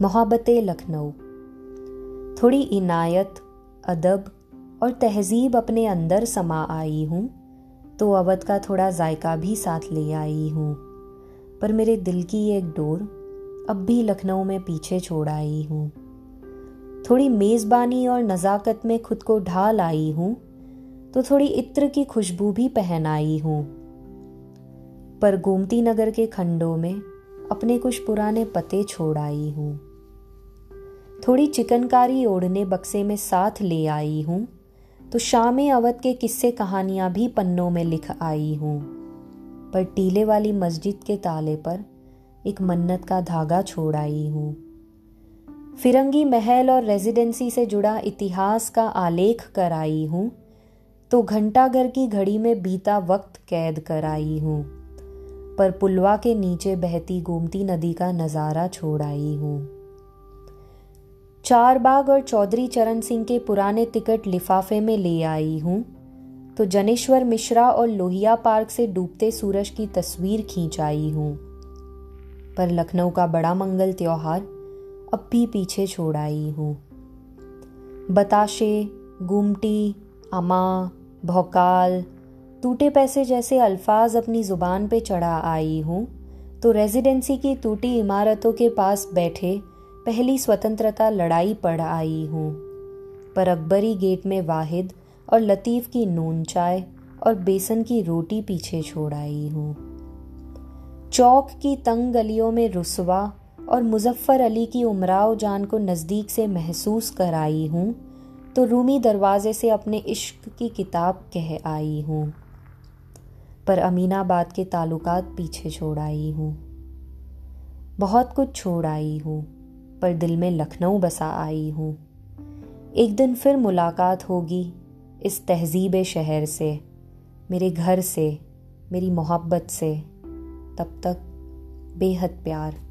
मोहब्बत लखनऊ। थोड़ी इनायत, अदब और तहजीब अपने अंदर समा आई हूँ तो अवध का थोड़ा जायका भी साथ ले आई हूँ। पर मेरे दिल की एक डोर अब भी लखनऊ में पीछे छोड़ आई हूँ। थोड़ी मेज़बानी और नज़ाकत में खुद को ढाल आई हूँ तो थोड़ी इत्र की खुशबू भी पहन आई हूँ। पर गोमती नगर के खंडों में अपने कुछ पुराने पते छोड़ आई हूँ। थोड़ी चिकनकारी ओढ़ने बक्से में साथ ले आई हूँ तो शाम अवध के किस्से कहानियाँ भी पन्नों में लिख आई हूँ। पर टीले वाली मस्जिद के ताले पर एक मन्नत का धागा छोड़ आई हूँ। फिरंगी महल और रेजिडेंसी से जुड़ा इतिहास का आलेख कर आई हूँ तो घंटाघर की घड़ी में बीता वक्त कैद कर आई हूँ। पर पुलवा के नीचे बहती गोमती नदी का नज़ारा छोड़ आई हूँ। चार बाग और चौधरी चरण सिंह के पुराने टिकट लिफाफे में ले आई हूँ। तो जनेश्वर मिश्रा और लोहिया पार्क से डूबते सूरज की तस्वीर खींच आई हूँ। पर लखनऊ का बड़ा मंगल त्योहार अब भी पीछे छोड़ आई हूँ। बताशे, गुमटी, अमा, भौकाल, टूटे पैसे जैसे अल्फाज अपनी ज़ुबान पे चढ़ा आई हूँ। तो रेजिडेंसी की टूटी इमारतों के पास बैठे पहली स्वतंत्रता लड़ाई पढ़ आई हूँ। पर अकबरी गेट में वाहिद और लतीफ़ की नून चाय और बेसन की रोटी पीछे छोड़ आई हूँ। चौक की तंग गलियों में रुसवा और मुजफ्फ़र अली की उमराव जान को नज़दीक से महसूस कर आई हूँ तो रूमी दरवाजे से अपने इश्क की किताब कह आई हूँ। पर अमीनाबाद के ताल्लुकात पीछे छोड़ आई हूँ। बहुत कुछ छोड़ आई हूँ। पर दिल में लखनऊ बसा आई हूँ। एक दिन फिर मुलाकात होगी इस तहजीब शहर से, मेरे घर से, मेरी मोहब्बत से, तब तक बेहद प्यार।